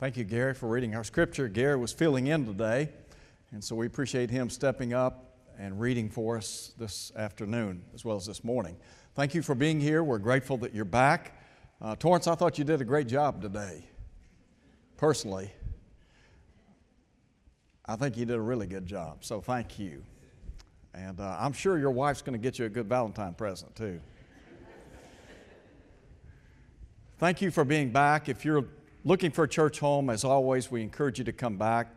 Thank you, Gary, for reading our scripture. Gary was filling in today, and so we appreciate him stepping up and reading for us this afternoon as well as this morning. Thank you for being here. We're grateful that you're back. Uh, Torrance, I thought you did a great job today. Personally, I think you did a really good job, so thank you. And uh, I'm sure your wife's going to get you a good Valentine present, too. Thank you for being back. If you're looking for a church home, as always, we encourage you to come back,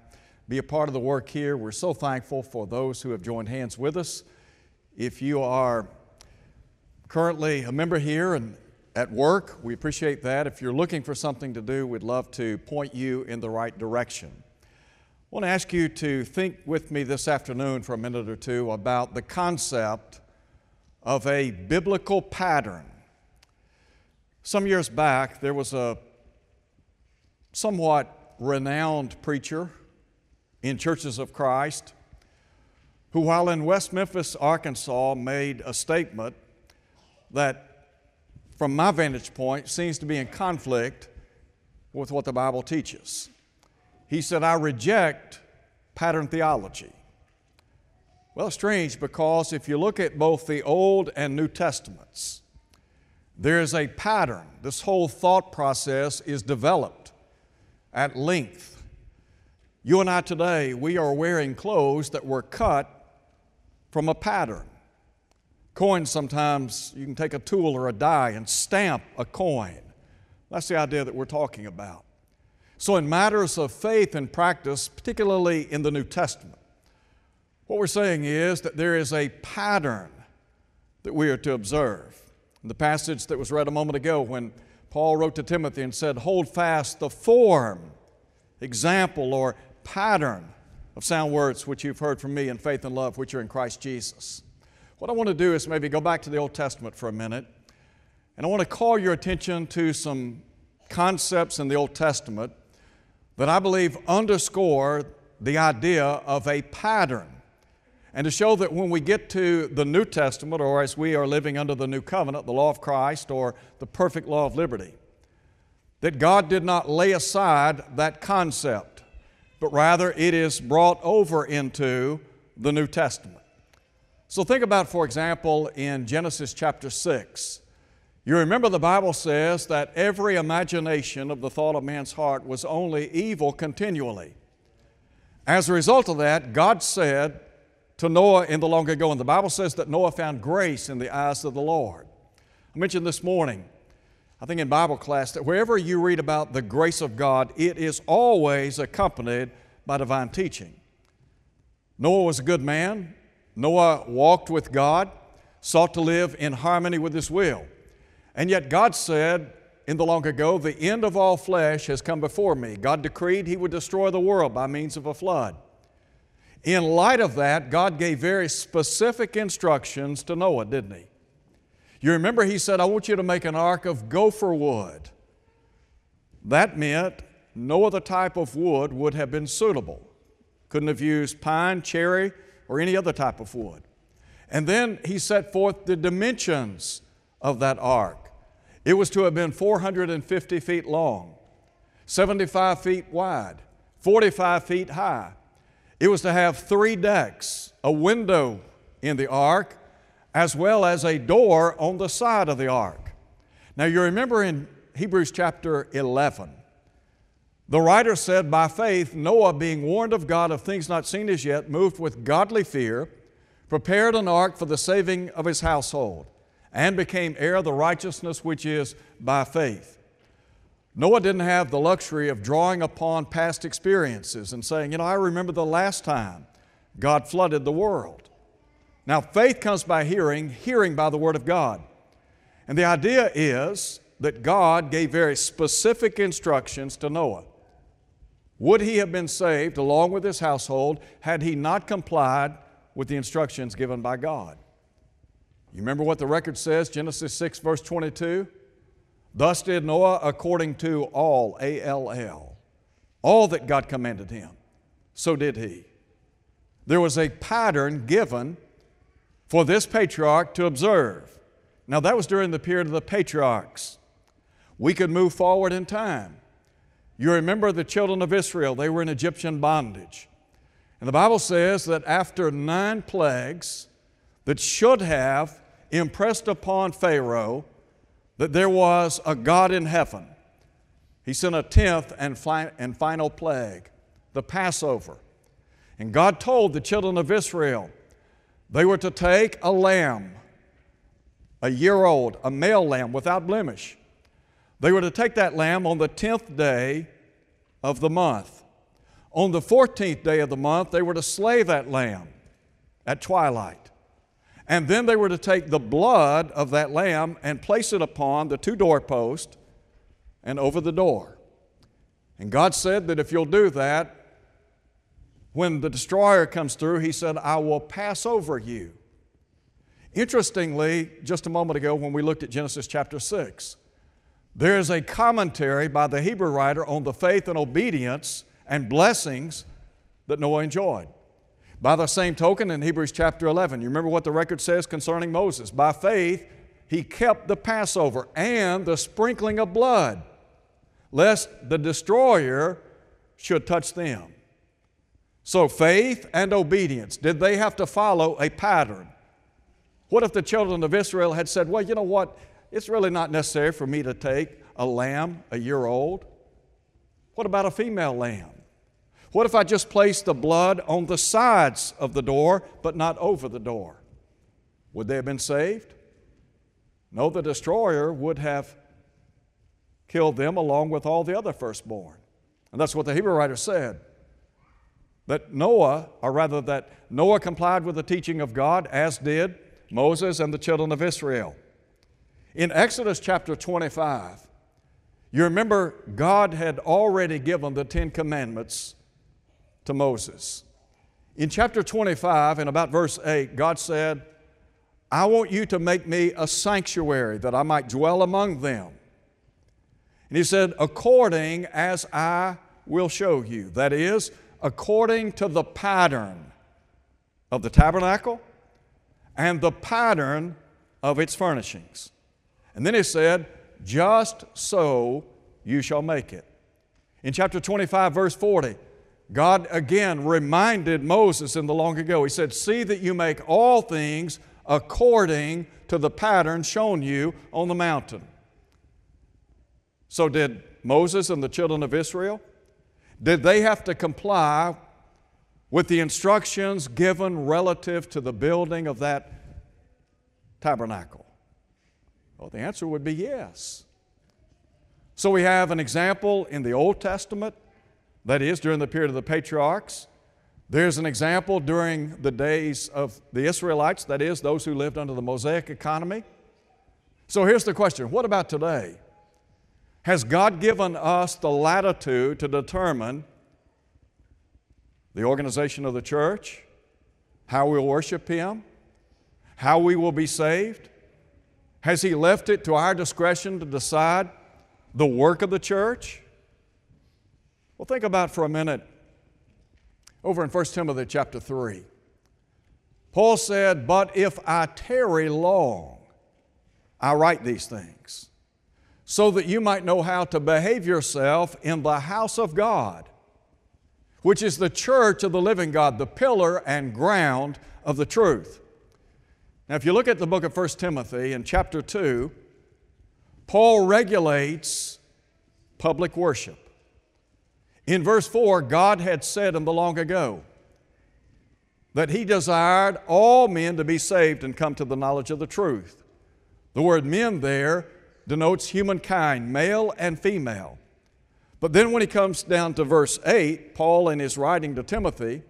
be a part of the work here. We're so thankful for those who have joined hands with us. If you are currently a member here and at work, we appreciate that. If you're looking for something to do, we'd love to point you in the right direction. I want to ask you to think with me this afternoon for a minute or two about the concept of a biblical pattern. Some years back, there was a somewhat renowned preacher in Churches of Christ who, while in West Memphis, Arkansas, made a statement that, from my vantage point, seems to be in conflict with what the Bible teaches. He said, I reject pattern theology. Well, strange because if you look at both the Old and New Testaments, there is a pattern. This whole thought process is developed at length. You and I today, we are wearing clothes that were cut from a pattern. Coins sometimes, you can take a tool or a die and stamp a coin. That's the idea that we're talking about. So, in matters of faith and practice, particularly in the New Testament, what we're saying is that there is a pattern that we are to observe. The passage that was read a moment ago, when Paul wrote to Timothy and said, Hold fast the form, example, or pattern of sound words which you've heard from me in faith and love, which are in Christ Jesus. What I want to do is maybe go back to the Old Testament for a minute, and I want to call your attention to some concepts in the Old Testament that I believe underscore the idea of a pattern and to show that when we get to the New Testament, or as we are living under the new covenant, the law of Christ, or the perfect law of liberty, that God did not lay aside that concept, but rather it is brought over into the New Testament. So think about, for example, in Genesis chapter 6. You remember the Bible says that every imagination of the thought of man's heart was only evil continually. As a result of that, God said, to Noah in the long ago. And the Bible says that Noah found grace in the eyes of the Lord. I mentioned this morning, I think in Bible class, that wherever you read about the grace of God, it is always accompanied by divine teaching. Noah was a good man. Noah walked with God, sought to live in harmony with His will. And yet God said in the long ago, the end of all flesh has come before me. God decreed He would destroy the world by means of a flood. In light of that, God gave very specific instructions to Noah, didn't He? You remember He said, I want you to make an ark of gopher wood. That meant no other type of wood would have been suitable. Couldn't have used pine, cherry, or any other type of wood. And then He set forth the dimensions of that ark. It was to have been 450 feet long, 75 feet wide, 45 feet high. It was to have three decks, a window in the ark, as well as a door on the side of the ark. Now, you remember in Hebrews chapter 11, the writer said, By faith, Noah, being warned of God of things not seen as yet, moved with godly fear, prepared an ark for the saving of his household, and became heir of the righteousness which is by faith. Noah didn't have the luxury of drawing upon past experiences and saying, You know, I remember the last time God flooded the world. Now, faith comes by hearing, hearing by the Word of God. And the idea is that God gave very specific instructions to Noah. Would he have been saved along with his household had he not complied with the instructions given by God? You remember what the record says, Genesis 6, verse 22? Thus did Noah according to all, A L L, all that God commanded him. So did he. There was a pattern given for this patriarch to observe. Now, that was during the period of the patriarchs. We could move forward in time. You remember the children of Israel, they were in Egyptian bondage. And the Bible says that after nine plagues that should have impressed upon Pharaoh that there was a God in heaven, he sent a tenth and, fi- and final plague, the Passover. And God told the children of Israel they were to take a lamb, a year old, a male lamb without blemish. They were to take that lamb on the 10th day of the month. On the 14th day of the month, they were to slay that lamb at twilight. And then they were to take the blood of that lamb and place it upon the two doorposts and over the door. And God said that if you'll do that, when the destroyer comes through, He said, I will pass over you. Interestingly, just a moment ago when we looked at Genesis chapter 6, there is a commentary by the Hebrew writer on the faith and obedience and blessings that Noah enjoyed. By the same token, in Hebrews chapter 11, you remember what the record says concerning Moses? By faith, he kept the Passover and the sprinkling of blood, lest the destroyer should touch them. So, faith and obedience, did they have to follow a pattern? What if the children of Israel had said, Well, you know what? It's really not necessary for me to take a lamb a year old. What about a female lamb? What if I just placed the blood on the sides of the door but not over the door? Would they have been saved? No, the destroyer would have killed them along with all the other firstborn. And that's what the Hebrew writer said that Noah, or rather that Noah complied with the teaching of God, as did Moses and the children of Israel. In Exodus chapter 25, you remember God had already given the Ten Commandments to Moses. In chapter 25, in about verse 8, God said, I want you to make me a sanctuary that I might dwell among them. And He said, according as I will show you. That is, according to the pattern of the tabernacle and the pattern of its furnishings. And then he said, Just so you shall make it. In chapter 25, verse 40, God again reminded Moses in the long ago, He said, See that you make all things according to the pattern shown you on the mountain. So, did Moses and the children of Israel did they have to comply with the instructions given relative to the building of that tabernacle? Well, the answer would be yes. So we have an example in the Old Testament, that is, during the period of the patriarchs. There's an example during the days of the Israelites, that is, those who lived under the Mosaic economy. So here's the question what about today? Has God given us the latitude to determine the organization of the church, how we'll worship Him, how we will be saved? Has He left it to our discretion to decide the work of the church? Well, think about for a minute over in 1 Timothy chapter 3. Paul said, But if I tarry long, I write these things so that you might know how to behave yourself in the house of God, which is the church of the living God, the pillar and ground of the truth. Now, if you look at the book of 1 Timothy in chapter 2, Paul regulates public worship. In verse 4, God had said in the long ago that He desired all men to be saved and come to the knowledge of the truth. The word men there denotes humankind, male and female. But then when he comes down to verse 8, Paul, in his writing to Timothy,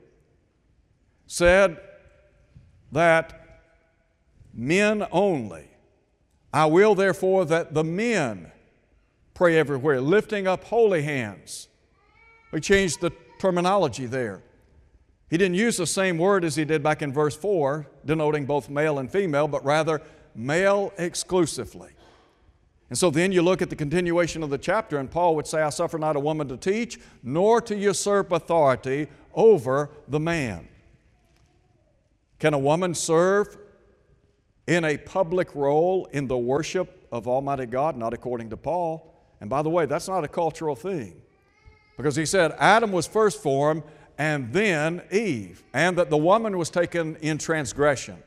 said that men only. I will therefore that the men pray everywhere, lifting up holy hands. We changed the terminology there. He didn't use the same word as he did back in verse 4, denoting both male and female, but rather male exclusively. And so then you look at the continuation of the chapter, and Paul would say, I suffer not a woman to teach, nor to usurp authority over the man. Can a woman serve in a public role in the worship of Almighty God? Not according to Paul. And by the way, that's not a cultural thing. Because he said Adam was first formed and then Eve, and that the woman was taken in transgression.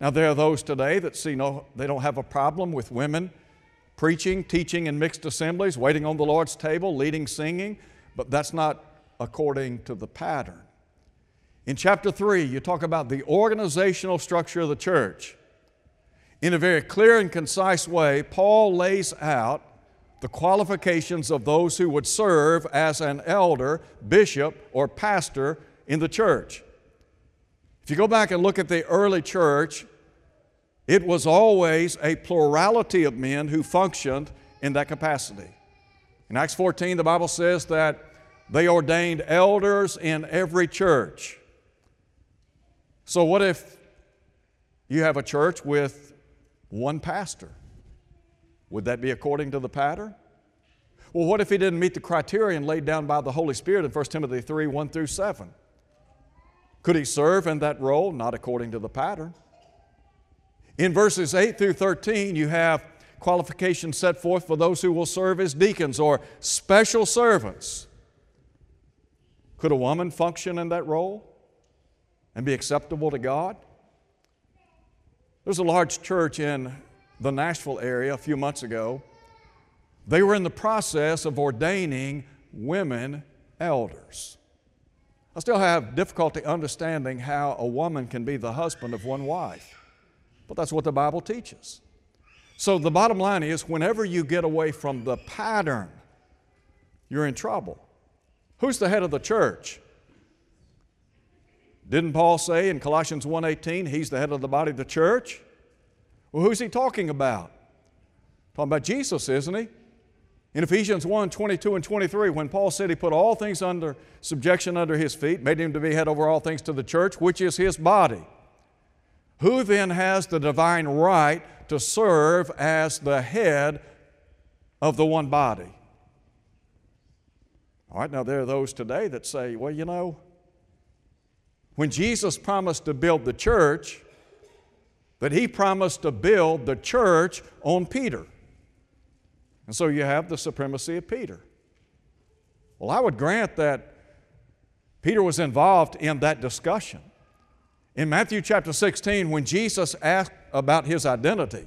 Now, there are those today that see no, they don't have a problem with women preaching, teaching in mixed assemblies, waiting on the Lord's table, leading singing, but that's not according to the pattern. In chapter 3, you talk about the organizational structure of the church. In a very clear and concise way, Paul lays out the qualifications of those who would serve as an elder, bishop, or pastor in the church. If you go back and look at the early church, it was always a plurality of men who functioned in that capacity. In Acts 14, the Bible says that they ordained elders in every church. So, what if you have a church with one pastor? Would that be according to the pattern? Well, what if he didn't meet the criterion laid down by the Holy Spirit in 1 Timothy 3 1 through 7? Could he serve in that role? Not according to the pattern. In verses 8 through 13, you have qualifications set forth for those who will serve as deacons or special servants. Could a woman function in that role and be acceptable to God? There's a large church in the Nashville area a few months ago. They were in the process of ordaining women elders. I still have difficulty understanding how a woman can be the husband of one wife. But that's what the Bible teaches. So the bottom line is whenever you get away from the pattern, you're in trouble. Who's the head of the church? Didn't Paul say in Colossians 1:18 he's the head of the body of the church? Well, who's he talking about? Talking about Jesus, isn't he? In Ephesians 1 22 and 23, when Paul said he put all things under subjection under his feet, made him to be head over all things to the church, which is his body. Who then has the divine right to serve as the head of the one body? All right, now there are those today that say, well, you know, when Jesus promised to build the church, that he promised to build the church on Peter. And so you have the supremacy of Peter. Well, I would grant that Peter was involved in that discussion. In Matthew chapter 16, when Jesus asked about his identity,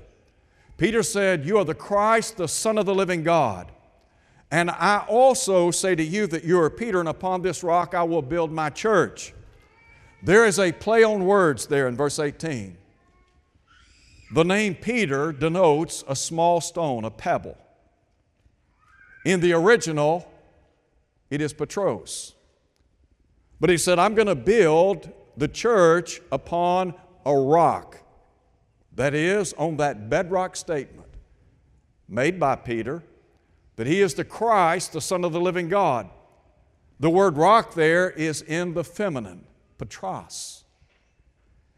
Peter said, You are the Christ, the Son of the living God. And I also say to you that you are Peter, and upon this rock I will build my church. There is a play on words there in verse 18. The name Peter denotes a small stone, a pebble. In the original, it is petra. But he said, I'm going to build the church upon a rock. That is, on that bedrock statement made by Peter that he is the Christ, the Son of the living God. The word rock there is in the feminine, Petros.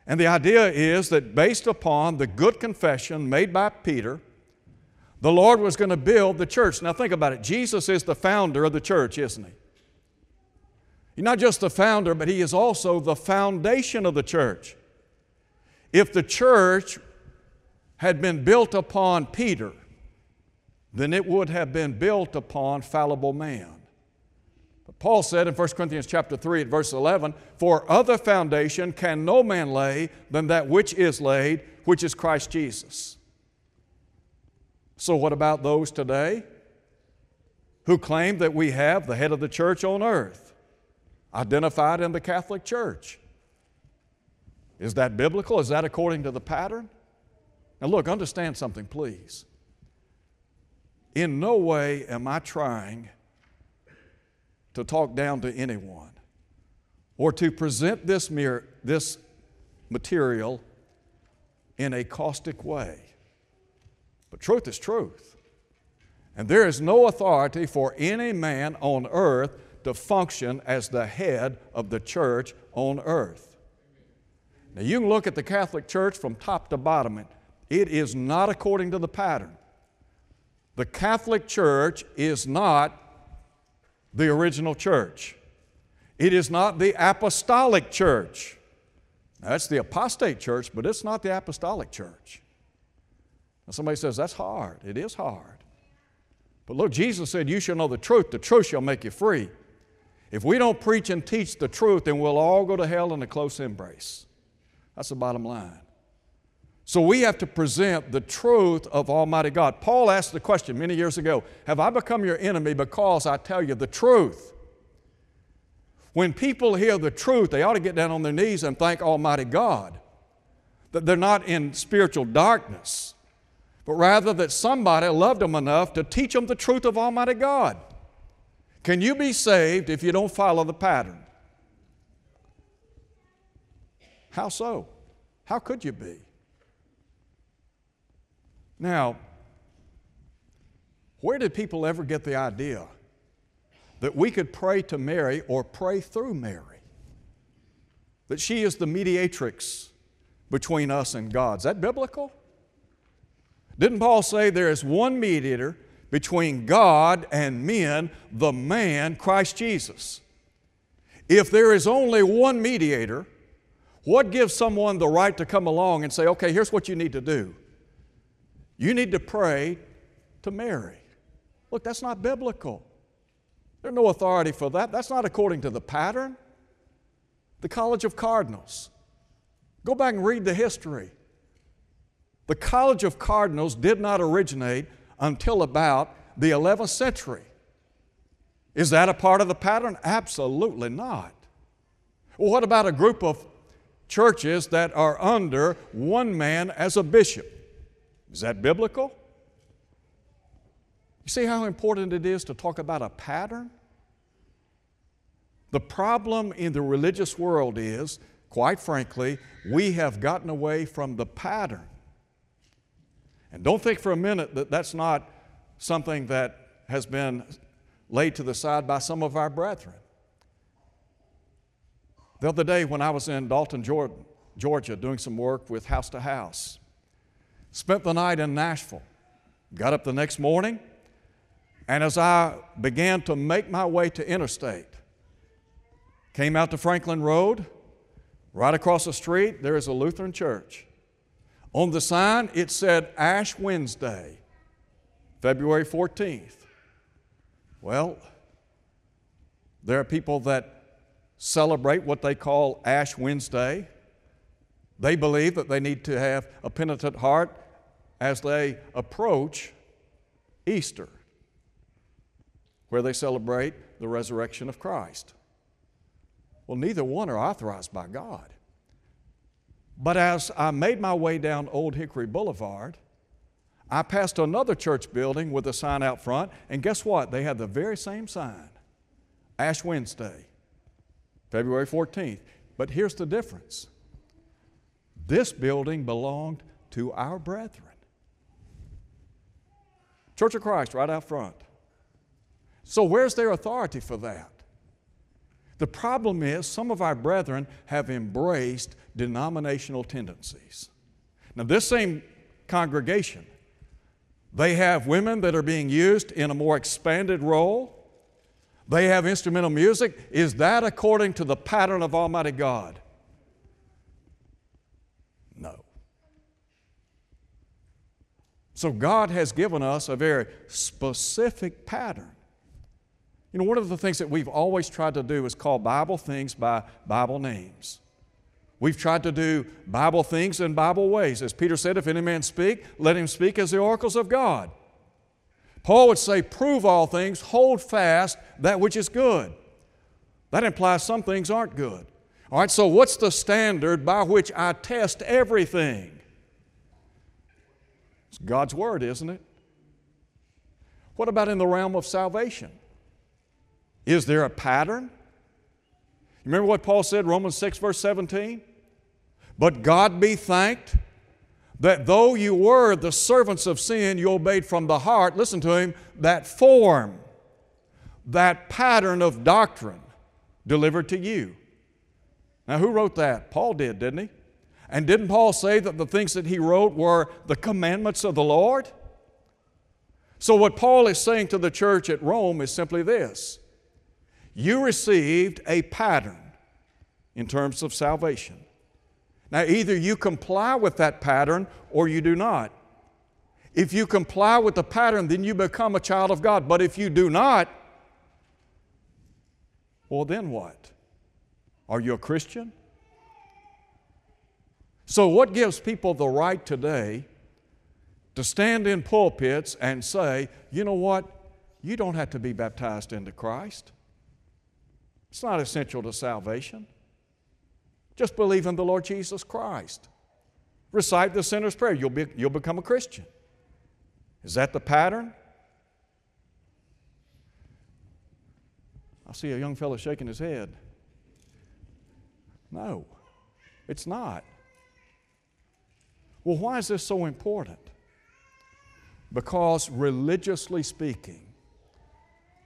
And the idea is that based upon the good confession made by Peter, the Lord was going to build the church. Now think about it. Jesus is the founder of the church, isn't he? He's not just the founder, but he is also the foundation of the church. If the church had been built upon Peter, then it would have been built upon fallible man. But Paul said in 1 Corinthians chapter 3 at verse 11, For other foundation can no man lay than that which is laid, which is Christ Jesus. So, what about those today who claim that we have the head of the church on earth? identified in the Catholic Church. Is that biblical? Is that according to the pattern? Now, look, understand something, please. In no way am I trying to talk down to anyone or to present this, mere, this material in a caustic way. But truth is truth. And there is no authority for any man on earth to function as the head of the church on earth. Now, you can look at the Catholic Church from top to bottom, and it is not according to the pattern. The Catholic Church is not the original church, it is not the apostolic church. That's the apostate church, but it's not the apostolic church. Now, somebody says that's hard. It is hard. But look, Jesus said, You shall know the truth, the truth shall make you free. If we don't preach and teach the truth, then we'll all go to hell in a close embrace. That's the bottom line. So we have to present the truth of Almighty God. Paul asked the question many years ago Have I become your enemy because I tell you the truth? When people hear the truth, they ought to get down on their knees and thank Almighty God that they're not in spiritual darkness, but rather that somebody loved them enough to teach them the truth of Almighty God. Can you be saved if you don't follow the pattern? How so? How could you be? Now, where did people ever get the idea that we could pray to Mary or pray through Mary. That she is the mediatrix between us and God. Is that biblical? Didn't Paul say there is one mediator between God and men, the man, Christ Jesus? If there is only one mediator, what gives someone the right to come along and say, okay, here's what you need to do? You need to pray to Mary. Look, that's not biblical. There's no authority for that. That's not according to the pattern. The College of Cardinals. Go back and read the history. The College of Cardinals did not originate until about the 11th century. Is that a part of the pattern? Absolutely not. Well, what about a group of churches that are under one man as a bishop? Is that biblical? You see how important it is to talk about a pattern? The problem in the religious world is, quite frankly, we have gotten away from the pattern. And don't think for a minute that that's not something that has been laid to the side by some of our brethren. The other day, when I was in Dalton, Georgia, doing some work with House to House, spent the night in Nashville, got up the next morning, and as I began to make my way to interstate, came out to Franklin Road, right across the street, there is a Lutheran church. On the sign, it said Ash Wednesday, February 14th. Well, there are people that celebrate what they call Ash Wednesday. They believe that they need to have a penitent heart as they approach Easter where they celebrate the resurrection of Christ. Well, neither one are authorized by God. But as I made my way down Old Hickory Boulevard, I passed another church building with a sign out front, and guess what? They had the very same sign Ash Wednesday, February 14th. But here's the difference this building belonged to our brethren. Church of Christ, right out front. So, where's their authority for that? The problem is, some of our brethren have embraced denominational tendencies. Now, this same congregation, they have women that are being used in a more expanded role. They have instrumental music. Is that according to the pattern of Almighty God? So, God has given us a very specific pattern. You know, one of the things that we've always tried to do is call Bible things by Bible names. We've tried to do Bible things in Bible ways. As Peter said, if any man speak, let him speak as the oracles of God. Paul would say, prove all things, hold fast that which is good. That implies some things aren't good. All right, so what's the standard by which I test everything? It's God's Word, isn't it? What about in the realm of salvation? Is there a pattern? Remember what Paul said, Romans 6, verse 17? But God be thanked that though you were the servants of sin, you obeyed from the heart, listen to him, that form, that pattern of doctrine delivered to you. Now, who wrote that? Paul did, didn't he? And didn't Paul say that the things that he wrote were the commandments of the Lord? So, what Paul is saying to the church at Rome is simply this you received a pattern in terms of salvation. Now, either you comply with that pattern or you do not. If you comply with the pattern, then you become a child of God. But if you do not, well, then what? Are you a Christian? So, what gives people the right today to stand in pulpits and say, you know what? You don't have to be baptized into Christ. It's not essential to salvation. Just believe in the Lord Jesus Christ. Recite the sinner's prayer. You'll, be, you'll become a Christian. Is that the pattern? I see a young fellow shaking his head. No, it's not. Well, why is this so important? Because religiously speaking,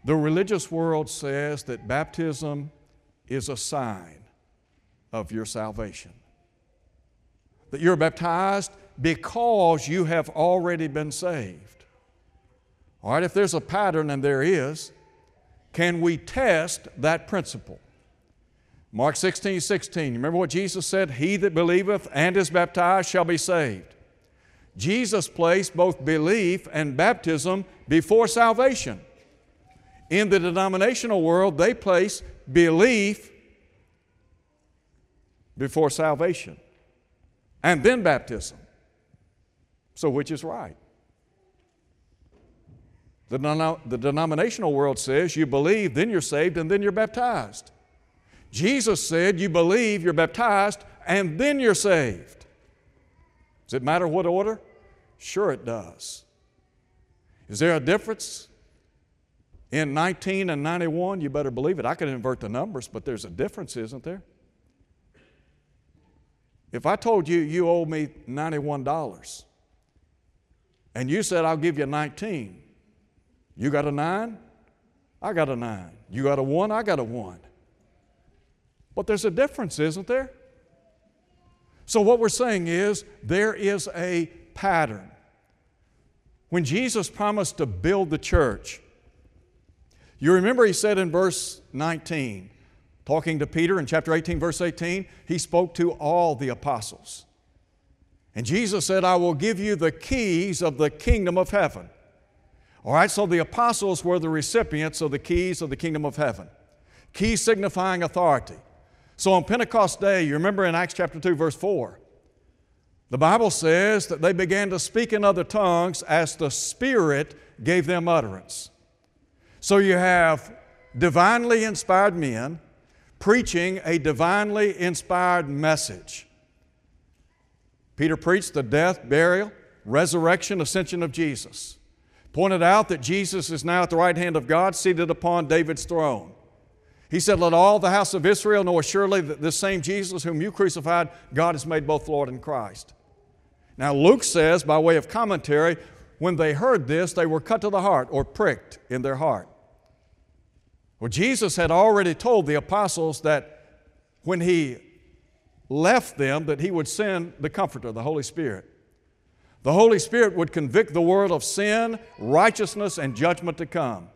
the religious world says that baptism is a sign of your salvation. That you're baptized because you have already been saved. All right, if there's a pattern, and there is, can we test that principle? Mark 16, 16. Remember what Jesus said? He that believeth and is baptized shall be saved. Jesus placed both belief and baptism before salvation. In the denominational world, they place belief before salvation and then baptism. So, which is right? The, the denominational world says you believe, then you're saved, and then you're baptized. Jesus said you believe, you're baptized, and then you're saved. Does it matter what order? Sure, it does. Is there a difference in 19 and 91? You better believe it. I could invert the numbers, but there's a difference, isn't there? If I told you you owe me $91 and you said I'll give you 19, you got a 9? I got a 9. You got a 1? I got a 1. But there's a difference, isn't there? So, what we're saying is there is a pattern. When Jesus promised to build the church, you remember he said in verse 19, talking to Peter in chapter 18, verse 18, he spoke to all the apostles. And Jesus said, I will give you the keys of the kingdom of heaven. All right, so the apostles were the recipients of the keys of the kingdom of heaven. Keys signifying authority. So on Pentecost Day, you remember in Acts chapter 2, verse 4, the Bible says that they began to speak in other tongues as the Spirit gave them utterance. So you have divinely inspired men preaching a divinely inspired message. Peter preached the death, burial, resurrection, ascension of Jesus. Pointed out that Jesus is now at the right hand of God, seated upon David's throne. He said, Let all the house of Israel know assuredly that this same Jesus whom you crucified, God has made both Lord and Christ. Now, Luke says, by way of commentary, when they heard this, they were cut to the heart or pricked in their heart. Well, Jesus had already told the apostles that when he left them that he would send the comforter, the Holy Spirit. The Holy Spirit would convict the world of sin, righteousness, and judgment to come.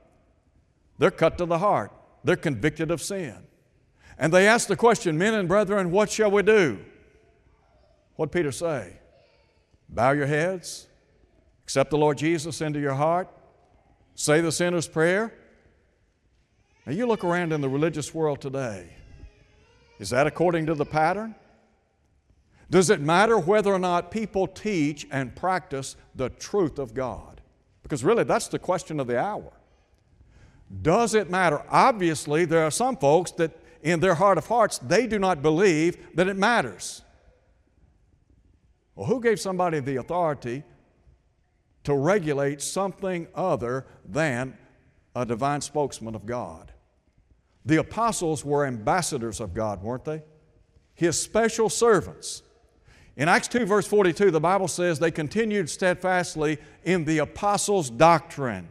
They're cut to the heart. They're convicted of sin. And they ask the question, Men and brethren, what shall we do? What Peter say? Bow your heads, accept the Lord Jesus into your heart, say the sinner's prayer. Now you look around in the religious world today. Is that according to the pattern? Does it matter whether or not people teach and practice the truth of God? Because really, that's the question of the hour. Does it matter? Obviously, there are some folks that in their heart of hearts, they do not believe that it matters. Well, who gave somebody the authority to regulate something other than a divine spokesman of God? The apostles were ambassadors of God, weren't they? His special servants. In Acts 2, verse 42, the Bible says they continued steadfastly in the apostles' doctrine.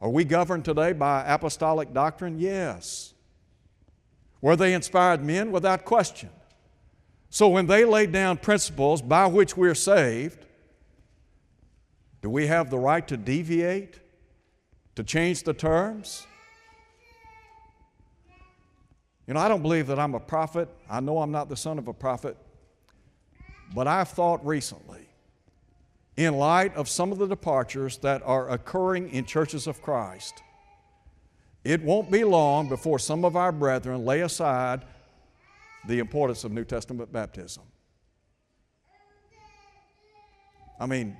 Are we governed today by apostolic doctrine? Yes. Were they inspired men? Without question. So when they laid down principles by which we're saved, do we have the right to deviate, to change the terms? You know, I don't believe that I'm a prophet. I know I'm not the son of a prophet. But I've thought recently in light of some of the departures that are occurring in churches of Christ. It won't be long before some of our brethren lay aside the importance of New Testament baptism. I mean,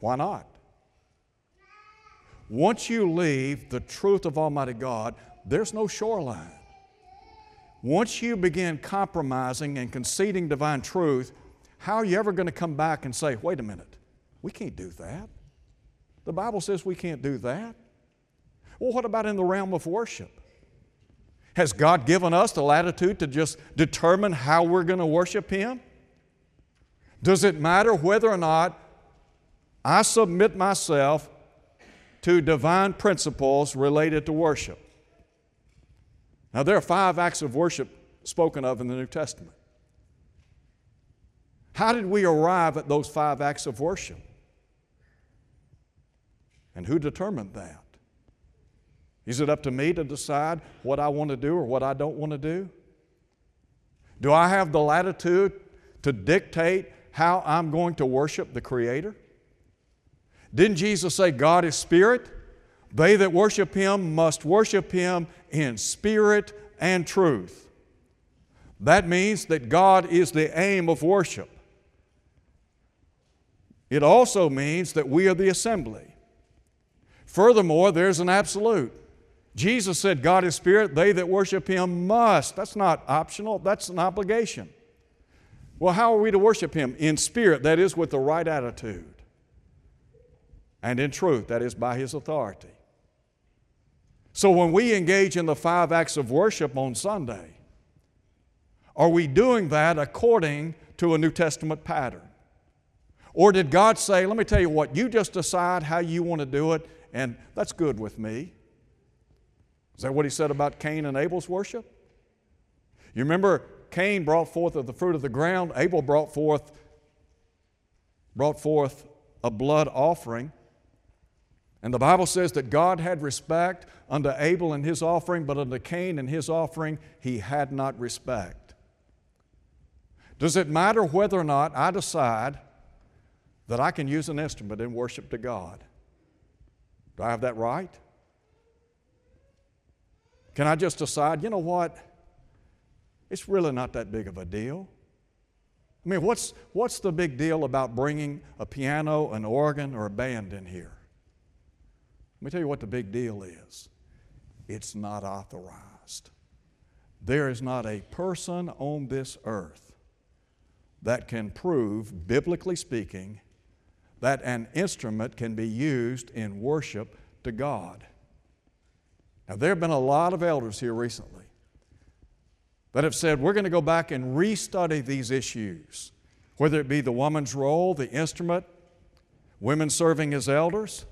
why not? Once you leave the truth of Almighty God, there's no shoreline. Once you begin compromising and conceding divine truth, how are you ever going to come back and say, wait a minute, we can't do that? The Bible says we can't do that. Well, what about in the realm of worship? Has God given us the latitude to just determine how we're going to worship Him? Does it matter whether or not I submit myself to divine principles related to worship? Now, there are five acts of worship spoken of in the New Testament. How did we arrive at those five acts of worship? And who determined that? Is it up to me to decide what I want to do or what I don't want to do? Do I have the latitude to dictate how I'm going to worship the Creator? Didn't Jesus say, God is Spirit? They that worship Him must worship Him in spirit and truth. That means that God is the aim of worship. It also means that we are the assembly. Furthermore, there's an absolute. Jesus said, God is spirit, they that worship Him must. That's not optional, that's an obligation. Well, how are we to worship Him? In spirit, that is, with the right attitude. And in truth, that is, by His authority. So when we engage in the five acts of worship on Sunday, are we doing that according to a New Testament pattern? Or did God say, let me tell you what, you just decide how you want to do it, and that's good with me? Is that what he said about Cain and Abel's worship? You remember Cain brought forth of the fruit of the ground, Abel brought forth brought forth a blood offering. And the Bible says that God had respect unto Abel and his offering, but unto Cain and his offering he had not respect. Does it matter whether or not I decide that I can use an instrument in worship to God? Do I have that right? Can I just decide, you know what? It's really not that big of a deal. I mean, what's, what's the big deal about bringing a piano, an organ, or a band in here? Let me tell you what the big deal is it's not authorized. There is not a person on this earth that can prove, biblically speaking, that an instrument can be used in worship to God. Now, there have been a lot of elders here recently that have said, we're going to go back and restudy these issues, whether it be the woman's role, the instrument, women serving as elders.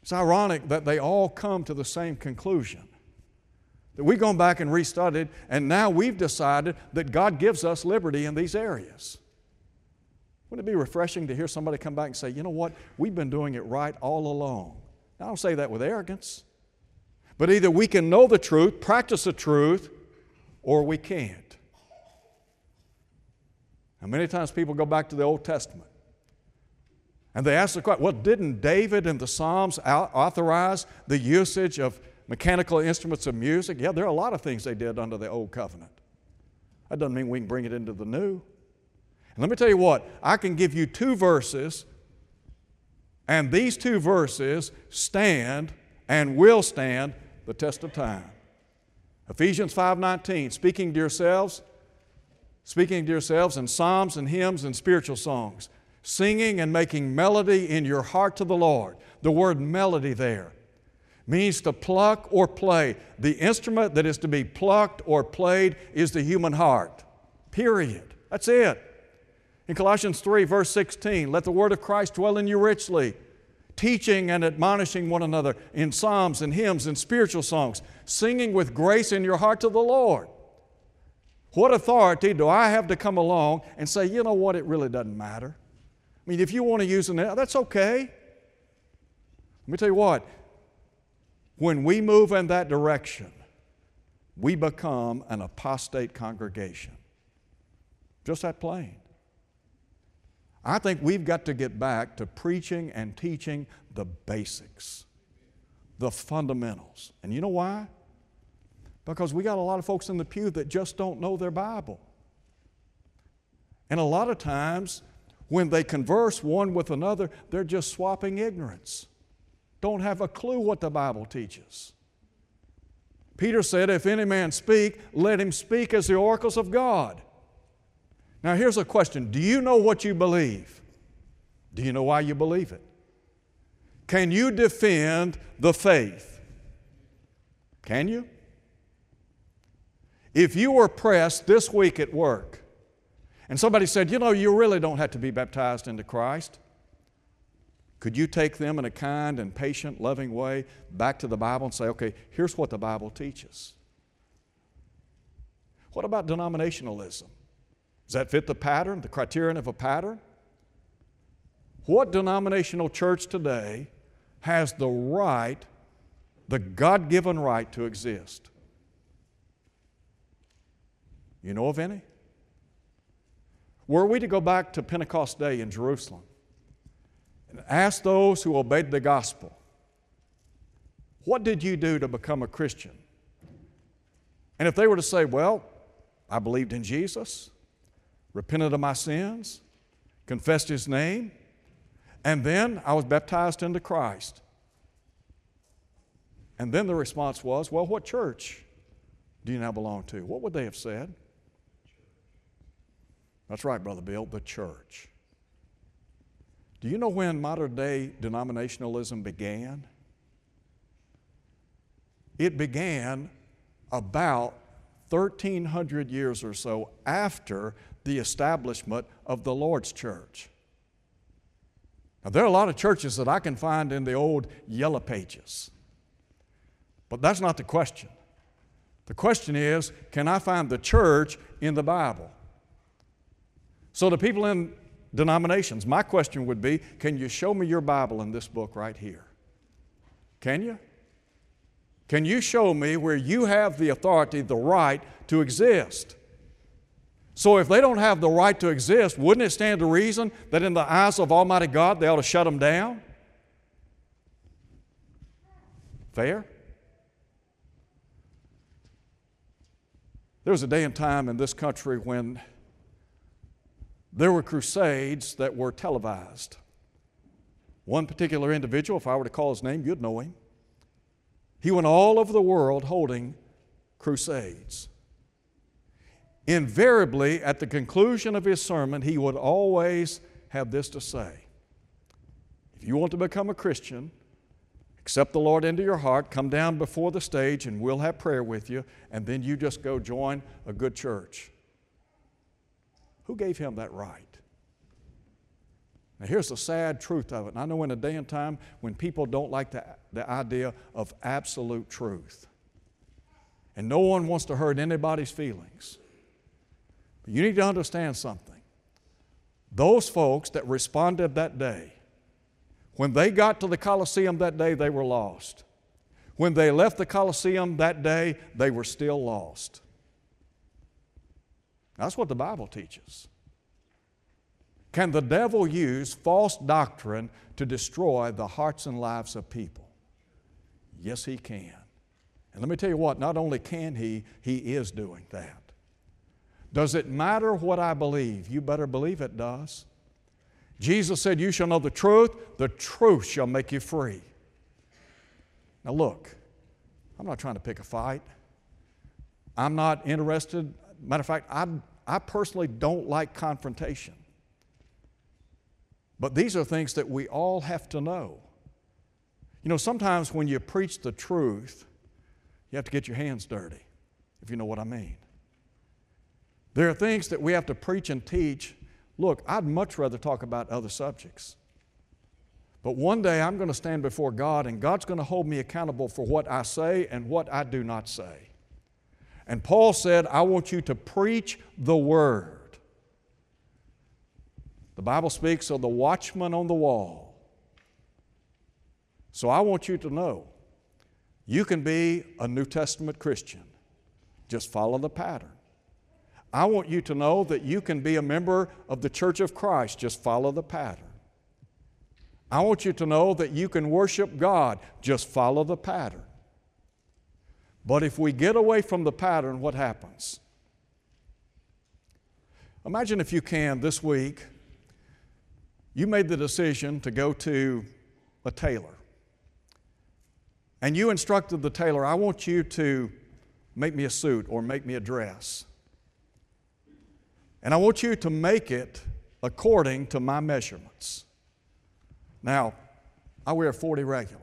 It's ironic that they all come to the same conclusion. That we've gone back and restudied, and now we've decided that God gives us liberty in these areas. Wouldn't it be refreshing to hear somebody come back and say, you know what, we've been doing it right all along? Now, I don't say that with arrogance, but either we can know the truth, practice the truth, or we can't. Now, many times people go back to the Old Testament and they ask the question well, didn't David in the Psalms authorize the usage of mechanical instruments of music? Yeah, there are a lot of things they did under the Old Covenant. That doesn't mean we can bring it into the New. And let me tell you what, I can give you two verses, and these two verses stand and will stand the test of time. Ephesians 5:19, speaking to yourselves, speaking to yourselves in psalms and hymns and spiritual songs singing and making melody in your heart to the Lord. The word melody there means to pluck or play. The instrument that is to be plucked or played is the human heart. Period. That's it. In Colossians 3, verse 16, let the word of Christ dwell in you richly, teaching and admonishing one another in psalms and hymns and spiritual songs, singing with grace in your heart to the Lord. What authority do I have to come along and say, you know what, it really doesn't matter? I mean, if you want to use an, that's okay. Let me tell you what, when we move in that direction, we become an apostate congregation. Just that plain. I think we've got to get back to preaching and teaching the basics, the fundamentals. And you know why? Because we got a lot of folks in the pew that just don't know their Bible. And a lot of times, when they converse one with another, they're just swapping ignorance. Don't have a clue what the Bible teaches. Peter said, If any man speak, let him speak as the oracles of God. Now, here's a question Do you know what you believe? Do you know why you believe it? Can you defend the faith? Can you? If you were pressed this week at work and somebody said, You know, you really don't have to be baptized into Christ, could you take them in a kind and patient, loving way back to the Bible and say, Okay, here's what the Bible teaches? What about denominationalism? Does that fit the pattern, the criterion of a pattern? What denominational church today has the right, the God given right to exist? You know of any? Were we to go back to Pentecost Day in Jerusalem and ask those who obeyed the gospel, what did you do to become a Christian? And if they were to say, well, I believed in Jesus, repented of my sins, confessed His name, and then I was baptized into Christ. And then the response was, Well, what church do you now belong to? What would they have said? That's right, Brother Bill, the church. Do you know when modern day denominationalism began? It began about 1,300 years or so after the establishment of the Lord's church. Now, there are a lot of churches that I can find in the old yellow pages, but that's not the question. The question is can I find the church in the Bible? So, the people in denominations, my question would be can you show me your Bible in this book right here? Can you? Can you show me where you have the authority, the right to exist? So, if they don't have the right to exist, wouldn't it stand to reason that in the eyes of Almighty God they ought to shut them down? Fair? There was a day and time in this country when there were crusades that were televised. One particular individual, if I were to call his name, you'd know him. He went all over the world holding crusades. Invariably, at the conclusion of his sermon, he would always have this to say If you want to become a Christian, accept the Lord into your heart, come down before the stage, and we'll have prayer with you, and then you just go join a good church. Who gave him that right? Now, here's the sad truth of it. And I know in a day and time when people don't like the, the idea of absolute truth, and no one wants to hurt anybody's feelings. You need to understand something. Those folks that responded that day, when they got to the Colosseum that day, they were lost. When they left the Colosseum that day, they were still lost. That's what the Bible teaches. Can the devil use false doctrine to destroy the hearts and lives of people? Yes, he can. And let me tell you what, not only can he, he is doing that. Does it matter what I believe? You better believe it does. Jesus said, You shall know the truth, the truth shall make you free. Now, look, I'm not trying to pick a fight. I'm not interested. Matter of fact, I, I personally don't like confrontation. But these are things that we all have to know. You know, sometimes when you preach the truth, you have to get your hands dirty, if you know what I mean. There are things that we have to preach and teach. Look, I'd much rather talk about other subjects. But one day I'm going to stand before God, and God's going to hold me accountable for what I say and what I do not say. And Paul said, I want you to preach the word. The Bible speaks of the watchman on the wall. So I want you to know you can be a New Testament Christian. Just follow the pattern. I want you to know that you can be a member of the Church of Christ. Just follow the pattern. I want you to know that you can worship God. Just follow the pattern. But if we get away from the pattern, what happens? Imagine if you can this week, you made the decision to go to a tailor. And you instructed the tailor, I want you to make me a suit or make me a dress. And I want you to make it according to my measurements. Now, I wear 40 regular.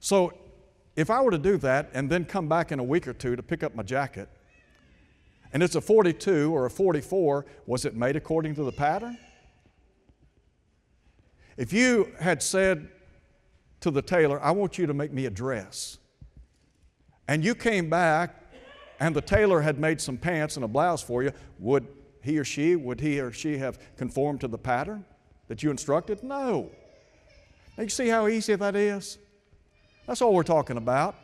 So if I were to do that and then come back in a week or two to pick up my jacket, and it's a 42 or a 44, was it made according to the pattern? If you had said to the tailor, I want you to make me a dress, and you came back and the tailor had made some pants and a blouse for you, would he or she, would he or she have conformed to the pattern that you instructed? No. Now you see how easy that is? That's all we're talking about.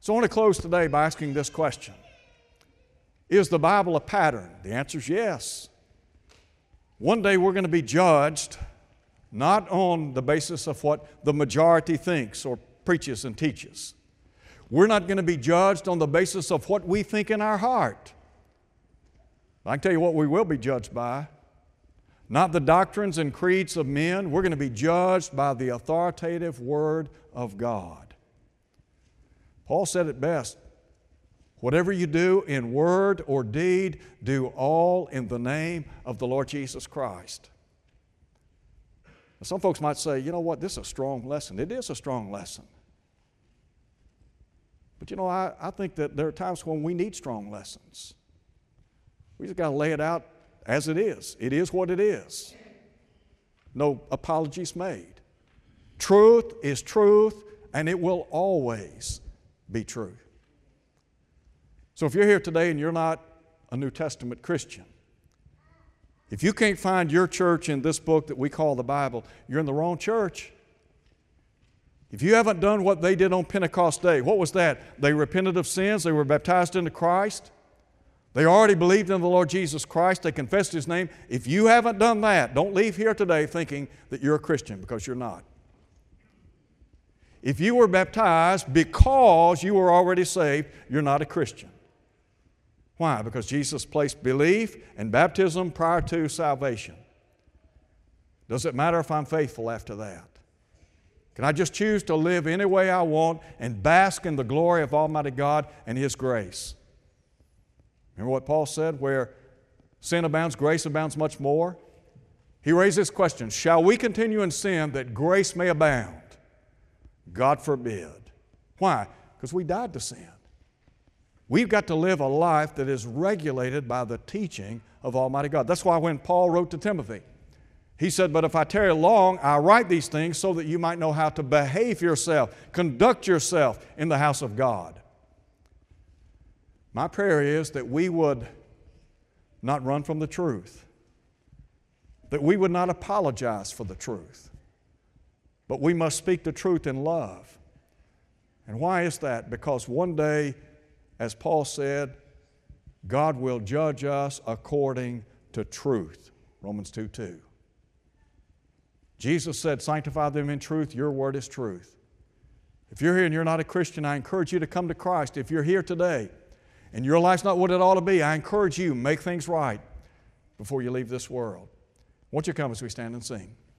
So I want to close today by asking this question Is the Bible a pattern? The answer is yes. One day we're going to be judged not on the basis of what the majority thinks or preaches and teaches. We're not going to be judged on the basis of what we think in our heart. I can tell you what we will be judged by. Not the doctrines and creeds of men. We're going to be judged by the authoritative Word of God. Paul said it best whatever you do in word or deed, do all in the name of the Lord Jesus Christ. Some folks might say, you know what, this is a strong lesson. It is a strong lesson. But you know, I, I think that there are times when we need strong lessons. We just got to lay it out as it is. It is what it is. No apologies made. Truth is truth, and it will always be true. So if you're here today and you're not a New Testament Christian, if you can't find your church in this book that we call the Bible, you're in the wrong church. If you haven't done what they did on Pentecost Day, what was that? They repented of sins, they were baptized into Christ, they already believed in the Lord Jesus Christ, they confessed His name. If you haven't done that, don't leave here today thinking that you're a Christian because you're not. If you were baptized because you were already saved, you're not a Christian. Why? Because Jesus placed belief and baptism prior to salvation. Does it matter if I'm faithful after that? Can I just choose to live any way I want and bask in the glory of Almighty God and His grace? Remember what Paul said, where sin abounds, grace abounds much more? He raised this question Shall we continue in sin that grace may abound? God forbid. Why? Because we died to sin. We've got to live a life that is regulated by the teaching of Almighty God. That's why when Paul wrote to Timothy, he said, But if I tarry long, I write these things so that you might know how to behave yourself, conduct yourself in the house of God. My prayer is that we would not run from the truth, that we would not apologize for the truth, but we must speak the truth in love. And why is that? Because one day, as Paul said, God will judge us according to truth. Romans 2 2. Jesus said, Sanctify them in truth, your word is truth. If you're here and you're not a Christian, I encourage you to come to Christ. If you're here today and your life's not what it ought to be, I encourage you, make things right before you leave this world. Won't you come as we stand and sing?